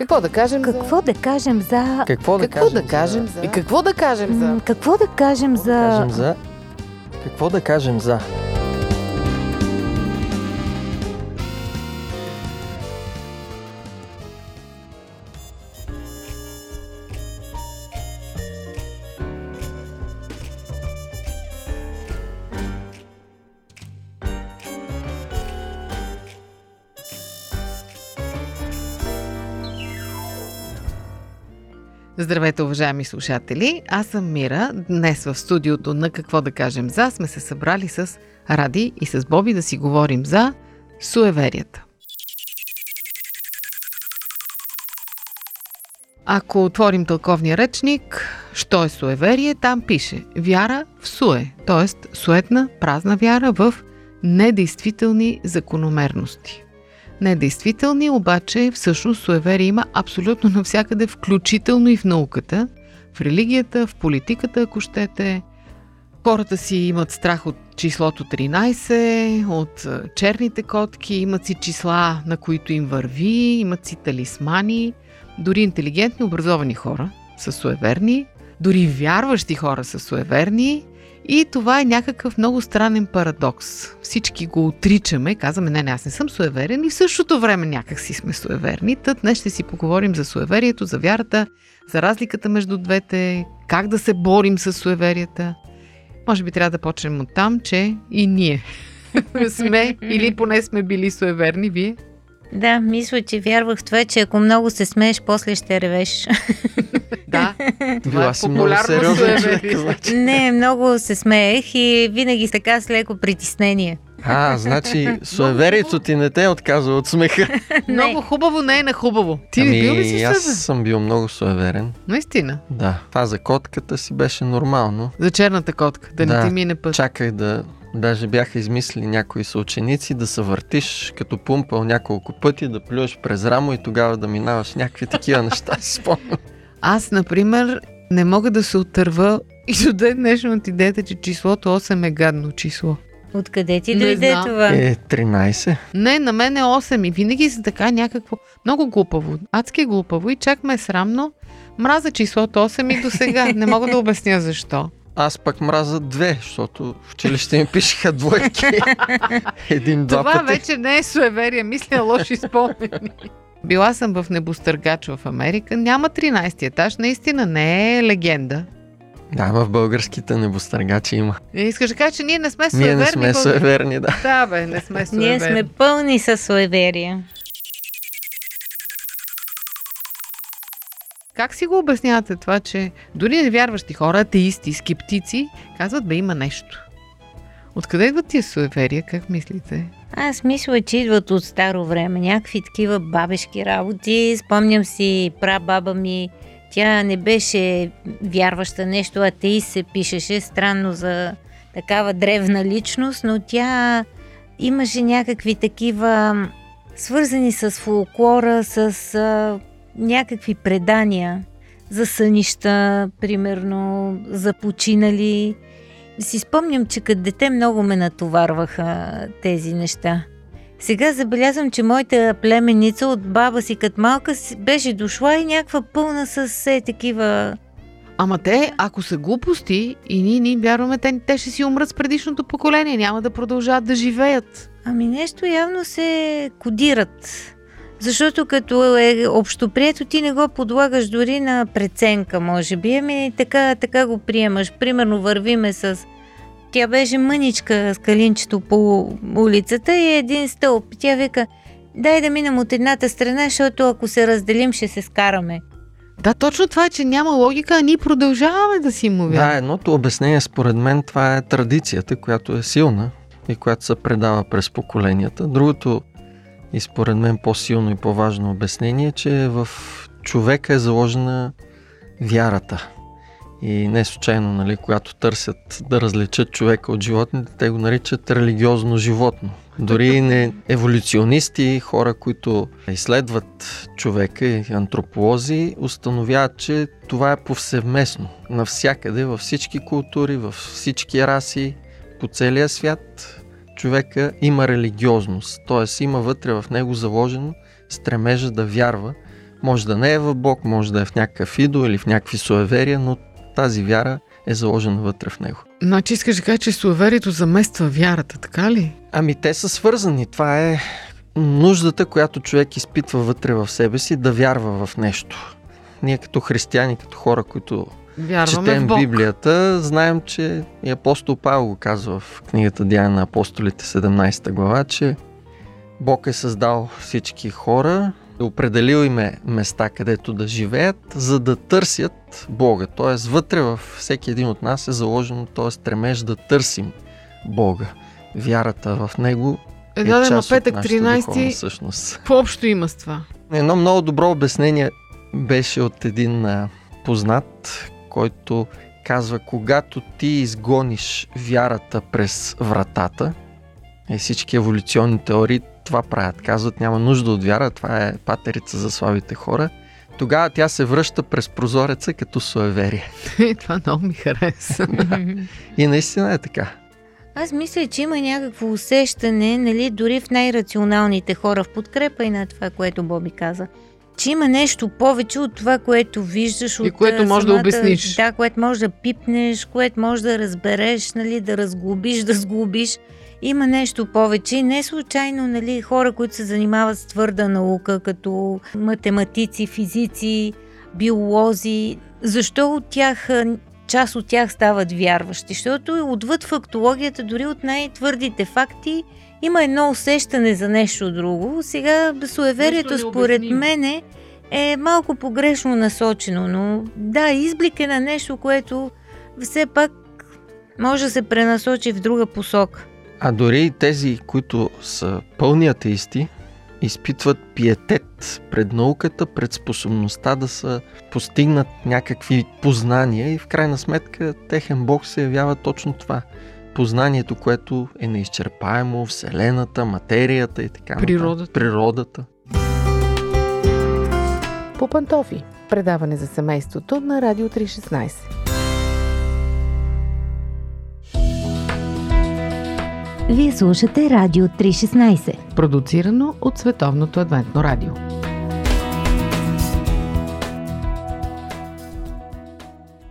Какво да кажем Какво за... да кажем за... Какво да Какво да кажем кажем за... за... И какво да кажем за... Какво да кажем Какво да за... кажем за... Какво да кажем за... Здравейте, уважаеми слушатели! Аз съм Мира. Днес в студиото на Какво да кажем за сме се събрали с Ради и с Боби да си говорим за суеверията. Ако отворим тълковния речник, що е суеверие, там пише вяра в суе, т.е. суетна, празна вяра в недействителни закономерности. Недействителни, обаче всъщност суеверие има абсолютно навсякъде, включително и в науката, в религията, в политиката, ако щете. Хората си имат страх от числото 13, от а, черните котки, имат си числа, на които им върви, имат си талисмани. Дори интелигентни, образовани хора са суеверни, дори вярващи хора са суеверни. И това е някакъв много странен парадокс. Всички го отричаме, казваме, не, не, аз не съм суеверен и в същото време някак си сме суеверни. Тът днес ще си поговорим за суеверието, за вярата, за разликата между двете, как да се борим с суеверията. Може би трябва да почнем от там, че и ние сме или поне сме били суеверни, вие. Да, мисля, че вярвах в това, че ако много се смееш, после ще ревеш. Да, това е популярно човек, значи. Не, много се смеех и винаги така с леко притеснение. А, значи суеверието ти не те е отказва от смеха. Много хубаво не е на хубаво. Ти не бил ли си Ами, аз суеверен? съм бил много суеверен. Наистина. Да, това за котката си беше нормално. За черната котка, да, Да, не ти мине път. Чакай да... Даже бяха измислили някои съученици да се въртиш като пумпал няколко пъти, да плюеш през рамо и тогава да минаваш някакви такива неща. си спомням. Аз, например, не мога да се отърва и до ден днешно от идеята, че числото 8 е гадно число. Откъде ти дойде това? Е, 13. Не, на мен е 8 и винаги са така някакво много глупаво. Адски глупаво и чак ме е срамно. Мраза числото 8 и до сега. Не мога да обясня защо. Аз пък мраза две, защото в училище ми пишеха двойки. Един-два Това пъти. вече не е суеверие, мисля лоши спомени. Била съм в небостъргач в Америка. Няма 13 етаж, наистина не е легенда. Да, ама в българските небостъргачи има. И искаш да кажа, че ние не сме суеверни. Ние не сме българи. суеверни, да. Да, бе, не сме суеверни. Ние сме пълни със суеверия. Как си го обяснявате това, че дори невярващи хора, атеисти, скептици, казват, бе, има нещо. Откъде идват тия суеверия, как мислите? Аз мисля, че идват от старо време. Някакви такива бабешки работи. Спомням си прабаба ми. Тя не беше вярваща нещо, атеист се пишеше. Странно за такава древна личност, но тя имаше някакви такива свързани с фолклора, с някакви предания за сънища, примерно, за починали. Си спомням, че като дете много ме натоварваха тези неща. Сега забелязвам, че моята племеница от баба си като малка беше дошла и някаква пълна с все такива... Ама те, ако са глупости и ние не им вярваме, те, те ще си умрат с предишното поколение, няма да продължават да живеят. Ами нещо явно се кодират. Защото като е общоприето, ти не го подлагаш дори на преценка, може би. Ами така, така го приемаш. Примерно вървиме с... Тя беше мъничка с калинчето по улицата и един стълб. Тя вика, дай да минем от едната страна, защото ако се разделим, ще се скараме. Да, точно това е, че няма логика, а ние продължаваме да си му Да, вярваме. едното обяснение според мен това е традицията, която е силна и която се предава през поколенията. Другото и според мен по-силно и по-важно обяснение е, че в човека е заложена вярата. И не случайно, нали, когато търсят да различат човека от животните, те го наричат религиозно животно. Дори не еволюционисти, хора, които изследват човека и антрополози, установяват, че това е повсеместно. Навсякъде, във всички култури, във всички раси, по целия свят, човека има религиозност. Т.е. има вътре в него заложено стремежа да вярва Може да не е в Бог, може да е в някакъв идол или в някакви суеверия, но тази вяра е заложена вътре в него. Значи искаш да кажа, че суеверието замества вярата, така ли? Ами те са свързани. Това е нуждата, която човек изпитва вътре в себе си да вярва в нещо. Ние като християни, като хора, които Вярваме четем в Бог. Библията, знаем, че и апостол Павел го казва в книгата Деяния на апостолите 17 глава, че Бог е създал всички хора, определил им е места, където да живеят, за да търсят Бога. Тоест, вътре в всеки един от нас е заложено т.е. стремеж да търсим Бога. Вярата в Него Е, е да, част ма петък от нашата духовна 13 същност. по-общо има с това. Едно много добро обяснение беше от един познат, който казва, когато ти изгониш вярата през вратата, и всички еволюционни теории това правят. Казват, няма нужда от вяра, това е патерица за слабите хора. Тогава тя се връща през прозореца като суеверие. това много ми хареса. И наистина е така. Аз мисля, че има някакво усещане, нали, дори в най-рационалните хора, в подкрепа и на това, което Боби каза, че има нещо повече от това, което виждаш. от което а, можеш да обясниш. Да, което можеш да пипнеш, което можеш да разбереш, нали, да разглобиш, да сглобиш. Има нещо повече и не случайно нали, хора, които се занимават с твърда наука, като математици, физици, биолози, защо от тях част от тях стават вярващи, защото отвъд фактологията, дори от най-твърдите факти, има едно усещане за нещо друго. Сега суеверието, според мене, е малко погрешно насочено, но да, изблик е на нещо, което все пак може да се пренасочи в друга посока. А дори и тези, които са пълни атеисти, изпитват пиетет пред науката, пред способността да са постигнат някакви познания и в крайна сметка техен бог се явява точно това. Познанието, което е неизчерпаемо, Вселената, материята и така. Природата. Природата. По пантофи. Предаване за семейството на Радио 316. Вие слушате Радио 316. Продуцирано от Световното адвентно радио.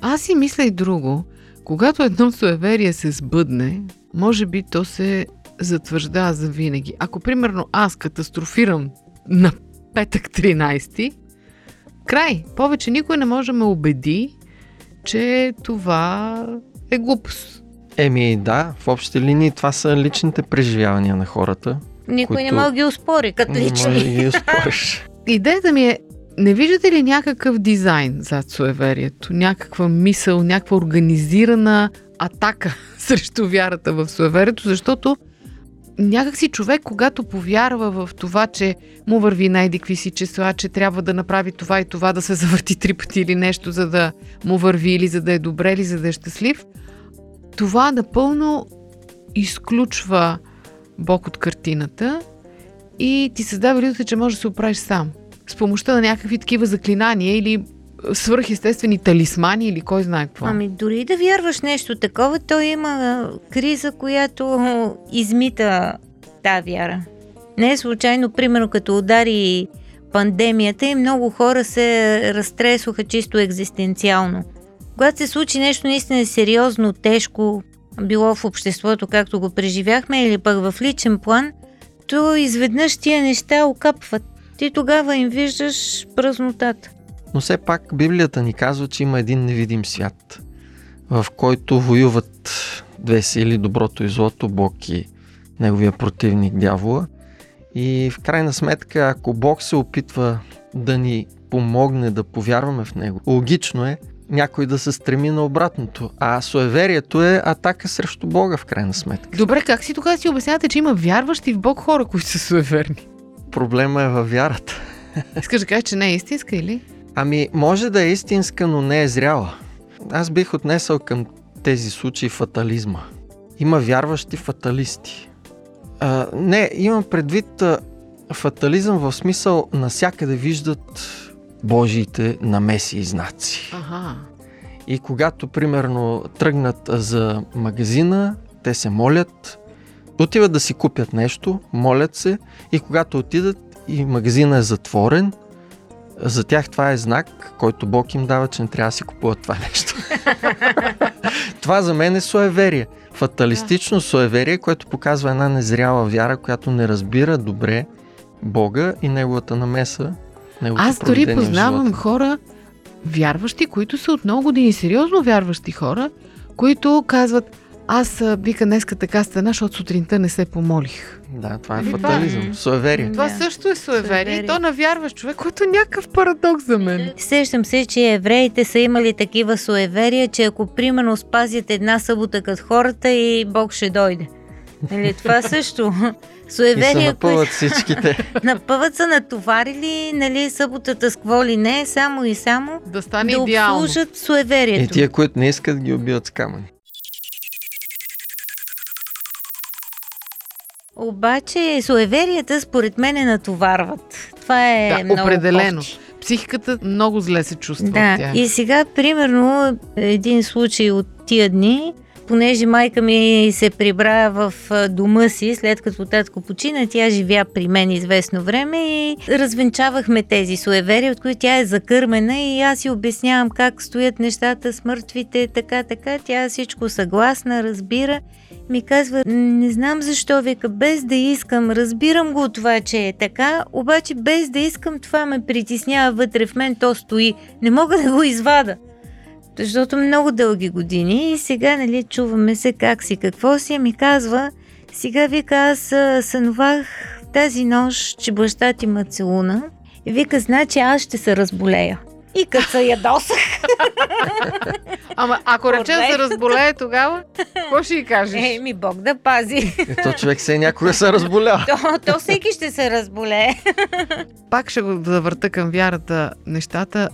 Аз си мисля и друго. Когато едно суеверие се сбъдне, може би то се затвърждава за винаги. Ако, примерно, аз катастрофирам на петък 13, край. Повече никой не може да ме убеди, че това е глупост. Еми да, в общи линии това са личните преживявания на хората. Никой Които- не може да ги успори като Не може да лични. ги успориш. Идеята ми е, не виждате ли някакъв дизайн зад суеверието? Някаква мисъл, някаква организирана атака срещу вярата в суеверието, защото някакси човек, когато повярва в това, че му върви най-дикви си числа, че трябва да направи това и това, да се завърти три пъти или нещо, за да му върви, или за да е добре, или за да е щастлив, това напълно изключва Бог от картината и ти създава иллюзията, че можеш да се оправиш сам. С помощта на някакви такива заклинания или свръхестествени талисмани или кой знае какво. Ами дори да вярваш нещо такова, то има а, криза, която измита тази вяра. Не е случайно, примерно като удари пандемията и много хора се разтресоха чисто екзистенциално. Когато се случи нещо наистина сериозно, тежко, било в обществото, както го преживяхме, или пък в личен план, то изведнъж тия неща окапват. Ти тогава им виждаш празнотата. Но все пак Библията ни казва, че има един невидим свят, в който воюват две сили, доброто и злото, Бог и неговия противник дявола. И в крайна сметка, ако Бог се опитва да ни помогне да повярваме в Него, логично е някой да се стреми на обратното. А суеверието е атака срещу Бога в крайна сметка. Добре, как си тогава си обяснявате, че има вярващи в Бог хора, които са суеверни? Проблема е във вярата. Искаш да кажеш, че не е истинска или? Ами, може да е истинска, но не е зряла. Аз бих отнесъл към тези случаи фатализма. Има вярващи фаталисти. А, не, имам предвид а, фатализъм в смисъл насякъде виждат Божиите намеси и знаци. Ага. И когато, примерно, тръгнат за магазина, те се молят, отиват да си купят нещо, молят се и когато отидат и магазина е затворен, За тях това е знак, който Бог им дава, че не трябва да си купуват това нещо. това за мен е суеверие. Фаталистично суеверие, което показва една незряла вяра, която не разбира добре Бога и неговата намеса. Неговото Аз дори познавам хора, вярващи, които са от много години, сериозно вярващи хора, които казват, аз а, вика днеска така стана, защото сутринта не се помолих. Да, това е Ами, фатализъм, това- суеверие. Това Да. също е суеверие. Суеверие. И то на вярващ човек, който е някакъв парадокс за мен. Сещам се, че евреите са имали такива суеверия, че ако примерно спазят една събота като хората и Бог ще дойде. Нали, това също. И Суеверия, напъват всичките. напъват са натоварили, нали, съботата с какво ли не, само и само Да стане да идеално. обслужат суеверието. И тия, които не искат, ги убиват с камъни. Обаче суеверията според мен натоварват. Това е Да, много определено. кофти. Психиката много зле се чувства Да, тях. и сега, примерно, един случай от тия дни, понеже майка ми се прибра в дома си, след като татко почина, тя живя при мен известно време и развенчавахме тези суеверия, от които тя е закърмена и аз си обяснявам как стоят нещата с мъртвите, така, така. Тя всичко съгласна, разбира. Ми казва, не знам защо, вика, без да искам, разбирам го това, че е така, обаче без да искам това ме притеснява вътре в мен, то стои. Не мога да го извада. Защото много дълги години и сега, нали, чуваме се как си, какво си, ми казва, сега вика, аз сънувах тази нощ, че баща ти ме целуна и вика, значи аз ще се разболея. И като се ядосах, Ама ако речем Порве. се разболее тогава, какво ще й кажеш? е, ми Бог да пази. Ето човек се някога се разболял. то, то всеки ще се разболее. Пак ще го завърта към вярата нещата.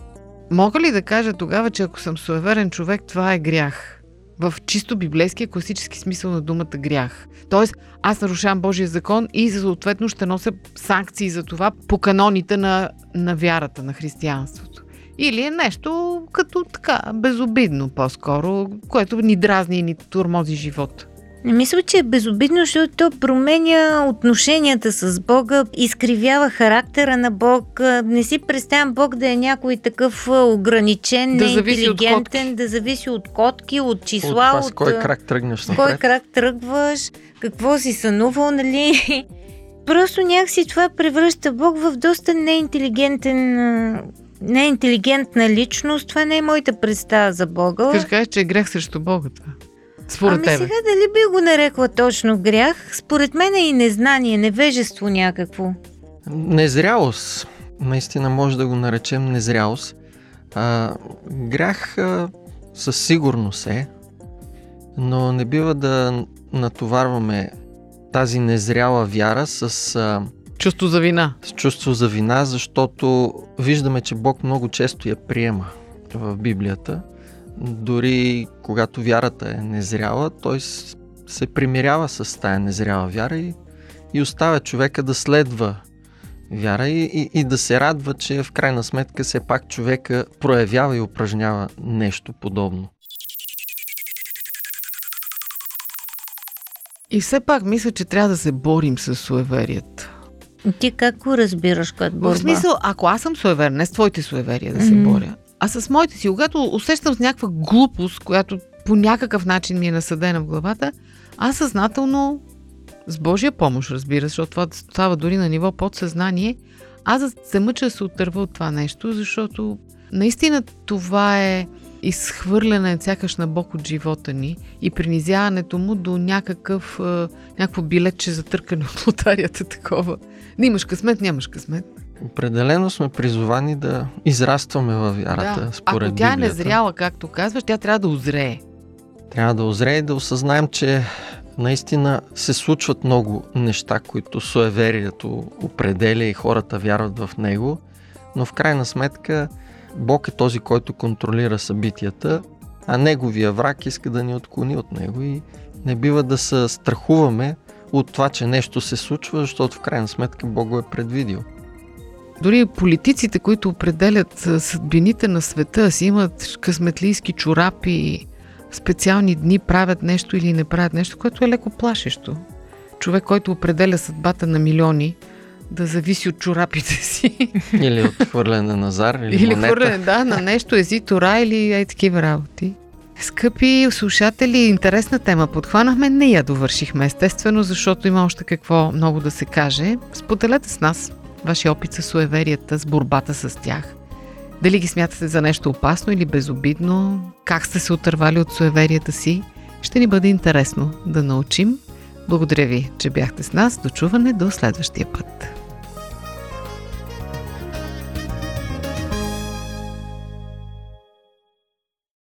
Мога ли да кажа тогава, че ако съм суеверен човек, това е грях? В чисто библейския класически смисъл на думата грях. Тоест, аз нарушавам Божия закон и съответно ще нося санкции за това по каноните на, на вярата, на християнството. Или е нещо като така, безобидно по-скоро, което ни дразни и ни турмози живота. Не мисля, че е безобидно, защото то променя отношенията с Бога, изкривява характера на Бог. Не си представям Бог да е някой такъв ограничен, Да от неинтелигентен, да зависи от котки, от От числа, това от, кой крак тръгнеш с кой напред. крак тръгваш, какво си сънувал, нали? Просто някакси това превръща Бог в доста неинтелигентен, неинтелигентна личност. Това не е моята представа за Бога. Кажеш, кажеш, че е грех срещу Бога това. Според ами тебе. сега дали би го нарекла точно грях? Според мен е и незнание, невежество някакво. Незрялост. Наистина може да го наречем незрялост. А, грях а, със сигурност е, но не бива да натоварваме тази незряла вяра с, а, Чувство за вина. с чувство за вина, защото виждаме, че Бог много често я приема в Библията. Дори когато вярата е незряла, той се примирява с тая незряла вяра и, и оставя човека да следва вяра и, и, и да се радва, че в крайна сметка все пак човека проявява и упражнява нещо подобно. И все пак мисля, че трябва да се борим с суеверията. Ти как го разбираш като борба? В смисъл, ако аз съм суеверен, не с твоите суеверия да се Мгм. боря, а с моите си, когато усещам с някаква глупост, която по някакъв начин ми е насъдена в главата, аз съзнателно, с Божия помощ, разбира се, защото това става дори на ниво подсъзнание, аз се мъча да се отърва от това нещо, защото наистина това е изхвърляне сякаш на Бог от живота ни и принизяването му до някакъв, е, някакво билетче за търкане от лотарията такова. Не имаш късмет, нямаш късмет. Определено сме призовани да израстваме във вярата, да. според Ако тя е Библията. незряла, както казваш, тя трябва да озрее. Трябва да озрее и да осъзнаем, че наистина се случват много неща, които суеверието определя и хората вярват в него, но в крайна сметка Бог е този, който контролира събитията, а неговия враг иска да ни отклони от него и не бива да се страхуваме от това, че нещо се случва, защото в крайна сметка Бог го е предвидил. Дори политиците, които определят съдбините на света, си имат късметлийски чорапи, специални дни правят нещо или не правят нещо, което е леко плашещо. Човек, който определя съдбата на милиони, да зависи от чорапите си. Или от хвърляне на зар, или, Или монета. хвърляне, да, на нещо, езитора или ей такива работи. Скъпи слушатели, интересна тема подхванахме, не я довършихме естествено, защото има още какво много да се каже. Споделете с нас вашия опит с суеверията, с борбата с тях. Дали ги смятате за нещо опасно или безобидно? Как сте се отървали от суеверията си? Ще ни бъде интересно да научим. Благодаря ви, че бяхте с нас. До чуване до следващия път.